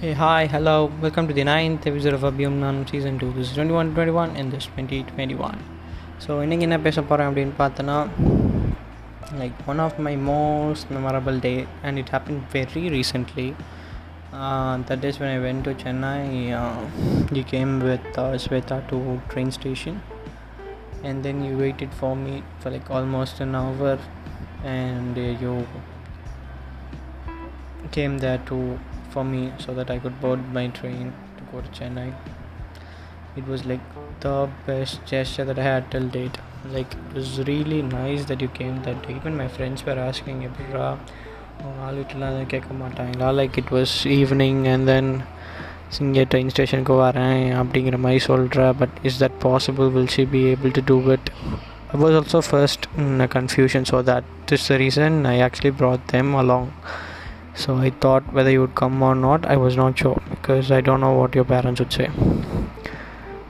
Hey, hi, hello, welcome to the ninth episode of Abhyam Nanum season 2. This is 21 21 and this 2021. So இன்றைக்கி என்ன பேச போகிறேன் அப்படின்னு பார்த்தோன்னா like one of my most memorable day and it happen very recently that is when I went to Chennai you came with Shweta to train station and then you waited for me for like almost an hour and uh, you came there to for me so that I could board my train to go to Chennai. It was like the best gesture that I had till date. Like it was really nice that you came that day. Even my friends were asking எப்படா ஆளுட்டுலாம் கேட்க மாட்டாங்களா like it was evening and then இங்கே train ஸ்டேஷனுக்கு வரேன் அப்படிங்கிற மாதிரி சொல்கிற but is that possible will she be able to do it I was also first in a confusion, so that is the reason I actually brought them along. So I thought whether you would come or not, I was not sure because I don't know what your parents would say.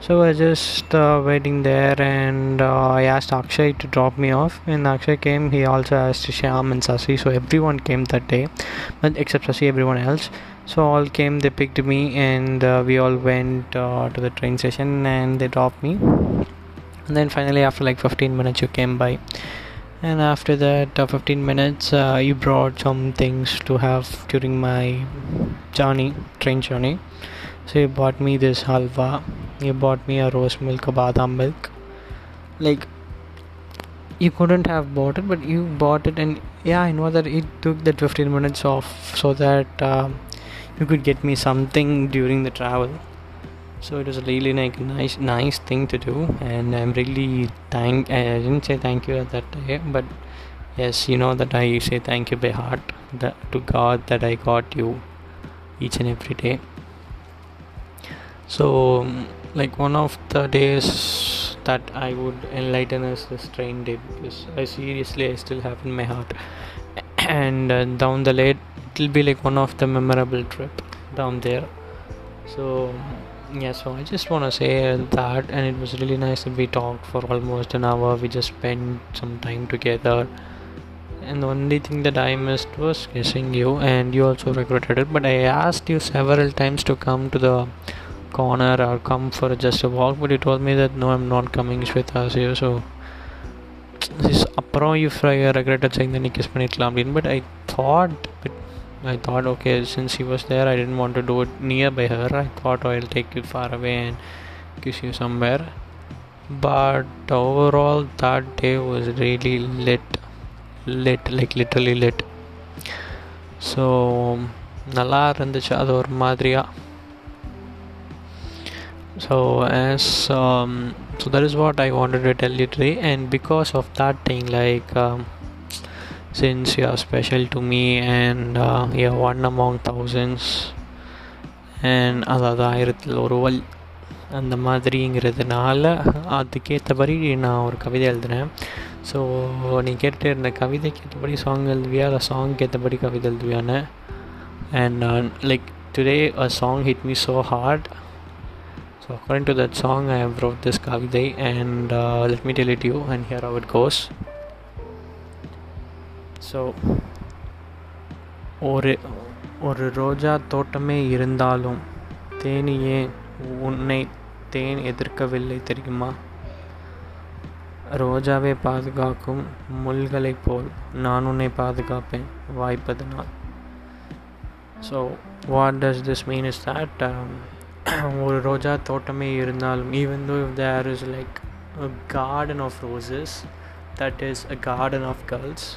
So I was just uh, waiting there, and uh, I asked Akshay to drop me off. And Akshay came. He also asked Shyam and Sasi. So everyone came that day, but except Sasi, everyone else. So all came. They picked me, and uh, we all went uh, to the train station, and they dropped me and then finally after like 15 minutes you came by and after that uh, 15 minutes uh, you brought some things to have during my journey train journey. So you bought me this halwa. You bought me a rose milk a badam milk. Like you couldn't have bought it but you bought it and yeah i know that it took that 15 minutes off so that uh, you could get me something during the travel so it was a really like nice nice thing to do. And i'm really thank i didn't say thank you at that day but yes you know that i say thank you by heart that, to god that i got you each and every day. So like one of the days that i would enlighten us this train day because i seriously i still have in my heart. And uh, down the lane it will be like one of the memorable trip down there. So yeah so i just want to say that and it was really nice that we talked for almost an hour we just spent some time together and the only thing that i missed was kissing you and you also regretted it but i asked you several times to come to the corner or come for just a walk but you told me that no i'm not coming with us here so அப்புறம் you regretted saying that நீ kiss பண்ணிருக்கலாம் அப்படின்னு but I thought I thought, okay, since he was there, I didn't want to do it nearby her. I thought I'll take you far away and kiss you somewhere. But overall, that day was really lit, lit, like literally lit. So நல்லா இருந்துச்சு அது ஒரு மாதிரியாக so as so that is what I wanted to tell you today and because of that thing like since you are special to me and uh, you are one among thousands and அதாவது ஆயிரத்தில் ஒருவல் அந்த மாதிரிங்கிறதுனால அதுக்கேற்றபடி நான் ஒரு கவிதை எழுதுனேன் so நீ கேட்டு இருந்த கவிதைக்கு ஏற்றபடி சாங் எழுதுவியா இல்லை சாங்க்கு ஏற்றபடி கவிதை எழுதுவியான்னு and like today a song hit me so hard so according to that song I have wrote this கவிதை and let me tell it you and here our goes so ஒரு ஒரு ரோஜா தோட்டமே இருந்தாலும் தேனியே உன்னை தேன் எதிர்க்கவில்லை தெரியுமா? ரோஜாவை பாதுகாக்கும் முள்களைப் போல் நான் உன்னை பாதுகாப்பேன் வாய்ப்பதனால். So what does this mean is that ஒரு ரோஜா தோட்டமே இருந்தாலும் even though if there is like a garden of roses that is a garden of girls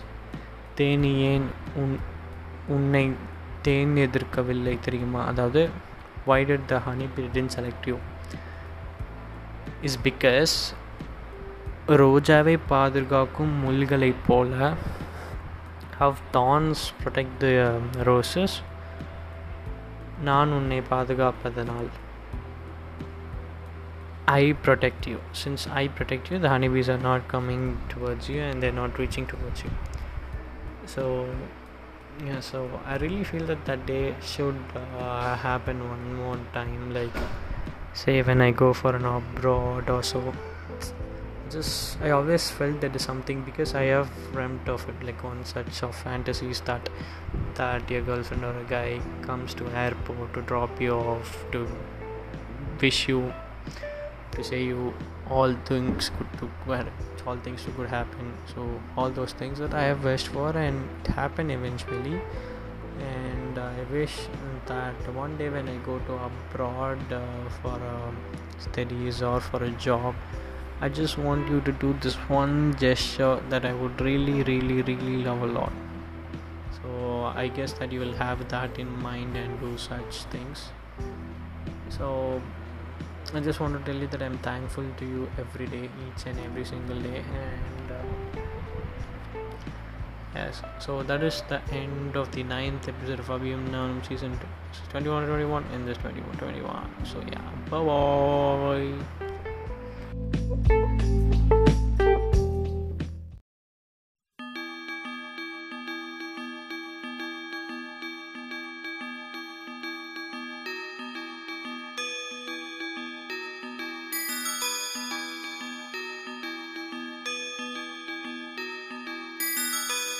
Theni ஏன் உன் உன்னை தேன் எதிர்க்கவில்லை தெரியுமா அதாவது வை டிட் த ஹனி பிரிடின் செலக்ட் யூ இஸ் பிகாஸ் ரோஜாவை பாதுகாக்கும் முள்களைப் போல how thorns protect the roses நான் உன்னை பாதுகாப்பதனால் I protect you. Since I protect you, the honeybees are not coming towards you and they're not reaching towards you. So yeah so i really feel that that day should uh, happen one more time like say when i go for an abroad or so. Just I always felt that is something because I have dreamt of it like on such of fantasies that that your girlfriend or a guy comes to airport to drop you off to wish you to say you all things good to all things good happen so all those things that I have wished for and it happened eventually and I wish that one day when I go to abroad uh, for uh, studies or for a job I just want you to do this one gesture that I would really, really, really love a lot. So I guess that you will have that in mind and do such things. So I just want to tell you that I'm thankful to you every day, each and every single day, and uh, yes. So that is the end of the ninth episode of Abhiyam Nanam season 21 21 and this 21 21. So yeah, bye bye.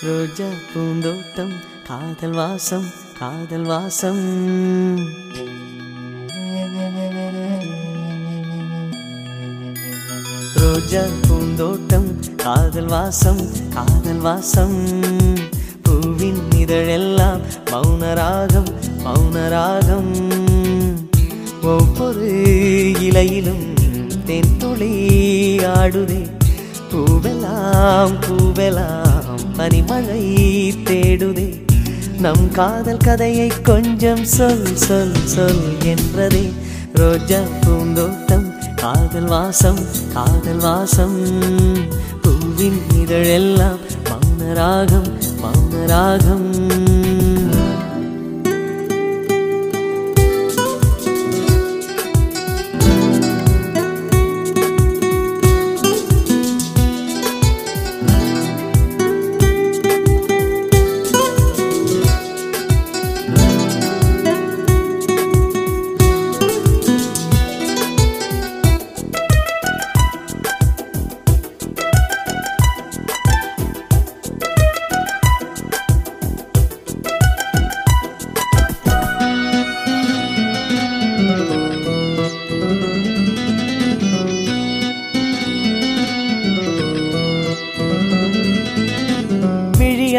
ரோஜா பூந்தோட்டம் காதல் வாசம் காதல் வாசம். ரோஜா பூந்தோட்டம் காதல் வாசம் காதல் வாசம். பூவின் இதழெல்லாம் மௌனராகம் மௌனராகம். ஒவ்வொரு இலையிலும் தென்துளி ஆடுதே பூவெல்லாம் பூவெல்லாம். பனிமழை தேடுதே. நம் காதல் கதையை கொஞ்சம் சொல் சொல் சொல் என்றதே. ரோஜா பூந்தோட்டம் காதல் வாசம் காதல் வாசம். பூவின் இதழெல்லாம் மௌனராகம் மௌனராகம்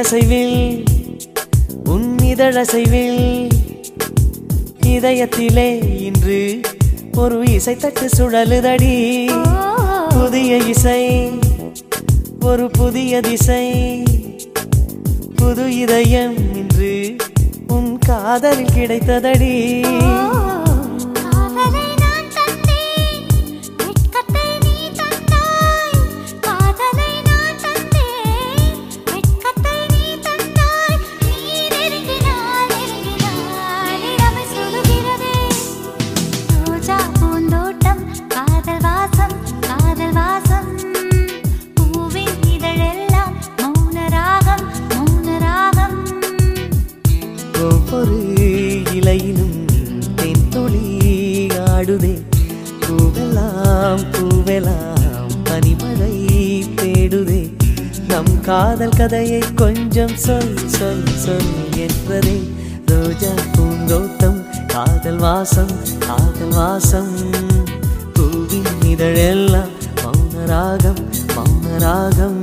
விழியசைவில் உன் இதழசைவில் இதயத்திலே இன்று ஒரு இசை தட்டு சுழலுதடி. புதிய இசை ஒரு புதிய திசை. புது இதயம் இன்று உன் காதலில் கிடைத்ததடி. ஆடுதே பூவெல்லாம் பூவெல்லாம் பனிமழை தேடுதே. நம் காதல் கதையை கொஞ்சம் சொல் சொல் சொல் என்றதே. ரோஜா பூந்தோட்டம் காதல் வாசம் காதல் வாசம். பூவின் இதழெல்லாம் மௌனராகம் மௌனராகம்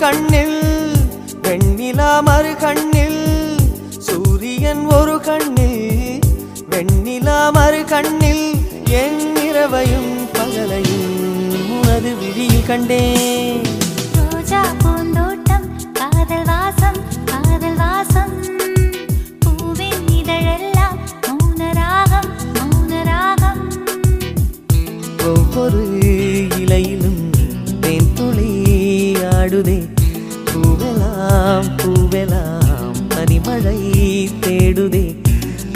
கண்ணில் வெண்ணிலா மறு கண்ணில் சூரியன் ஒரு கண்ணில் வெண்ணிலா மறு கண்ணில் என் இரவையும் பகலையும் உனது விழியில் கண்டேன்.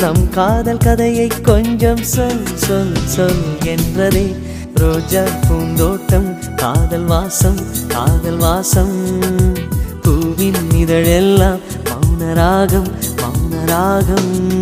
நம் காதல் கதையை கொஞ்சம் சொல் சொல் சொல் என்றதே ரோஜா பூந்தோட்டம் காதல் வாசம் காதல் வாசம். பூவின் இதழெல்லாம் மௌனராகம் ராகம் ராகம்.